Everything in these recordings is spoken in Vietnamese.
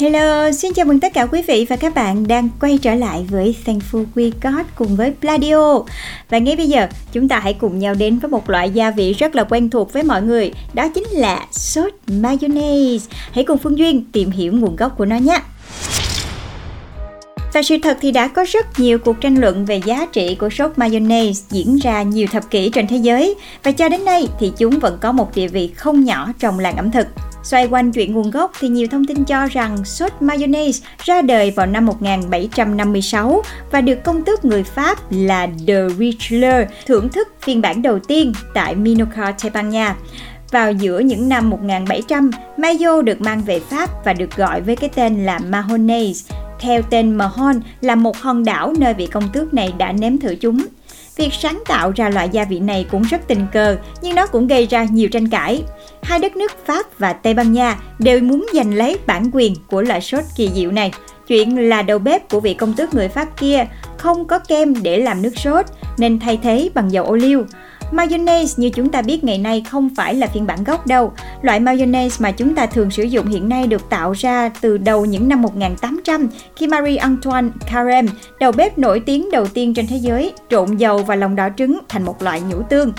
Hello, xin chào mừng tất cả quý vị và các bạn đang quay trở lại với Thankful We Got cùng với Pladio. Và ngay bây giờ, chúng ta hãy cùng nhau đến với một loại gia vị rất là quen thuộc với mọi người, đó chính là sốt mayonnaise. Hãy cùng Phương Duyên tìm hiểu nguồn gốc của nó nhé. Và sự thật thì đã có rất nhiều cuộc tranh luận về giá trị của sốt mayonnaise diễn ra nhiều thập kỷ trên thế giới và cho đến nay thì chúng vẫn có một địa vị không nhỏ trong làng ẩm thực. Xoay quanh chuyện nguồn gốc thì nhiều thông tin cho rằng sốt mayonnaise ra đời vào năm 1756 và được công tước người Pháp là de Richelieu thưởng thức phiên bản đầu tiên tại Minorca, Tây Ban Nha. Vào giữa những năm 1700, mayo được mang về Pháp và được gọi với cái tên là mayonnaise theo tên Mahon là một hòn đảo nơi vị công tước này đã nếm thử chúng. Việc sáng tạo ra loại gia vị này cũng rất tình cờ, nhưng nó cũng gây ra nhiều tranh cãi. Hai đất nước Pháp và Tây Ban Nha đều muốn giành lấy bản quyền của loại sốt kỳ diệu này. Chuyện là đầu bếp của vị công tước người Pháp kia không có kem để làm nước sốt nên thay thế bằng dầu ô liu. Mayonnaise như chúng ta biết ngày nay không phải là phiên bản gốc đâu. Loại mayonnaise mà chúng ta thường sử dụng hiện nay được tạo ra từ đầu những năm 1800 khi Marie Antoine Carême, đầu bếp nổi tiếng đầu tiên trên thế giới, trộn dầu và lòng đỏ trứng thành một loại nhũ tương.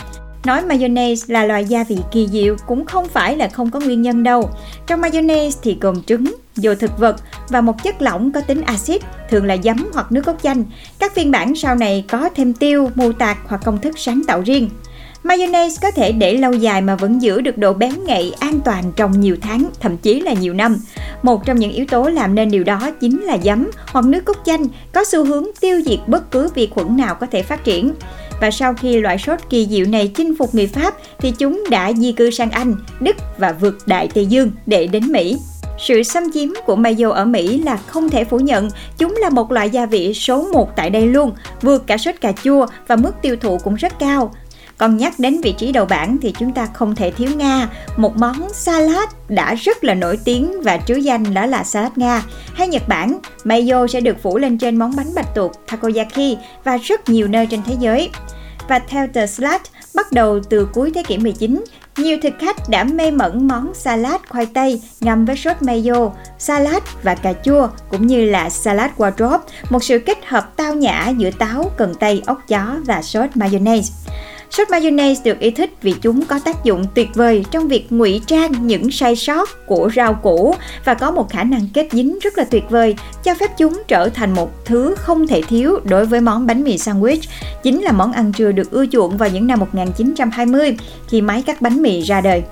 Nói mayonnaise là loại gia vị kỳ diệu cũng không phải là không có nguyên nhân đâu. Trong mayonnaise thì gồm trứng, dầu thực vật và một chất lỏng có tính axit, thường là giấm hoặc nước cốt chanh. Các phiên bản sau này có thêm tiêu, mù tạt hoặc công thức sáng tạo riêng. Mayonnaise có thể để lâu dài mà vẫn giữ được độ bén ngậy an toàn trong nhiều tháng, thậm chí là nhiều năm. Một trong những yếu tố làm nên điều đó chính là giấm hoặc nước cốt chanh có xu hướng tiêu diệt bất cứ vi khuẩn nào có thể phát triển. Và sau khi loại sốt kỳ diệu này chinh phục người Pháp thì chúng đã di cư sang Anh, Đức và vượt Đại Tây Dương để đến Mỹ. Sự xâm chiếm của mayo ở Mỹ là không thể phủ nhận, chúng là một loại gia vị số 1 tại đây luôn, vượt cả sốt cà chua và mức tiêu thụ cũng rất cao. Còn nhắc đến vị trí đầu bảng thì chúng ta không thể thiếu Nga, một món salad đã rất là nổi tiếng và trứ danh đó là salad Nga. Hay Nhật Bản, mayo sẽ được phủ lên trên món bánh bạch tuộc takoyaki và rất nhiều nơi trên thế giới. Và theo The Slat, bắt đầu từ cuối thế kỷ 19, nhiều thực khách đã mê mẩn món salad khoai tây ngâm với sốt mayo, salad và cà chua cũng như là salad wardrobe, một sự kết hợp tao nhã giữa táo, cần tây, ốc chó và sốt mayonnaise. Sốt mayonnaise được yêu thích vì chúng có tác dụng tuyệt vời trong việc ngụy trang những sai sót của rau củ và có một khả năng kết dính rất là tuyệt vời, cho phép chúng trở thành một thứ không thể thiếu đối với món bánh mì sandwich. Chính là món ăn trưa được ưa chuộng vào những năm 1920 khi máy cắt bánh mì ra đời.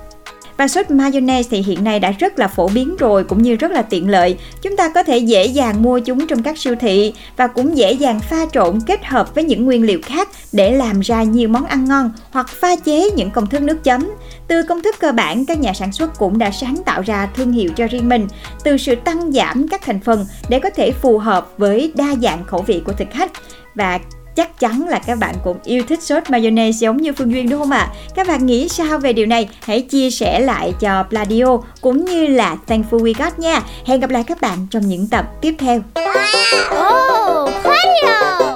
Và sốt mayonnaise thì hiện nay đã rất là phổ biến rồi cũng như rất là tiện lợi. Chúng ta có thể dễ dàng mua chúng trong các siêu thị và cũng dễ dàng pha trộn kết hợp với những nguyên liệu khác để làm ra nhiều món ăn ngon hoặc pha chế những công thức nước chấm. Từ công thức cơ bản, các nhà sản xuất cũng đã sáng tạo ra thương hiệu cho riêng mình, từ sự tăng giảm các thành phần để có thể phù hợp với đa dạng khẩu vị của thực khách. Và chắc chắn là các bạn cũng yêu thích sốt mayonnaise giống như Phương Duyên đúng không ạ? À? Các bạn nghĩ sao về điều này? Hãy chia sẻ lại cho Pladio cũng như là Thankful We Got nha. Hẹn gặp lại các bạn trong những tập tiếp theo. Oh, Pladio!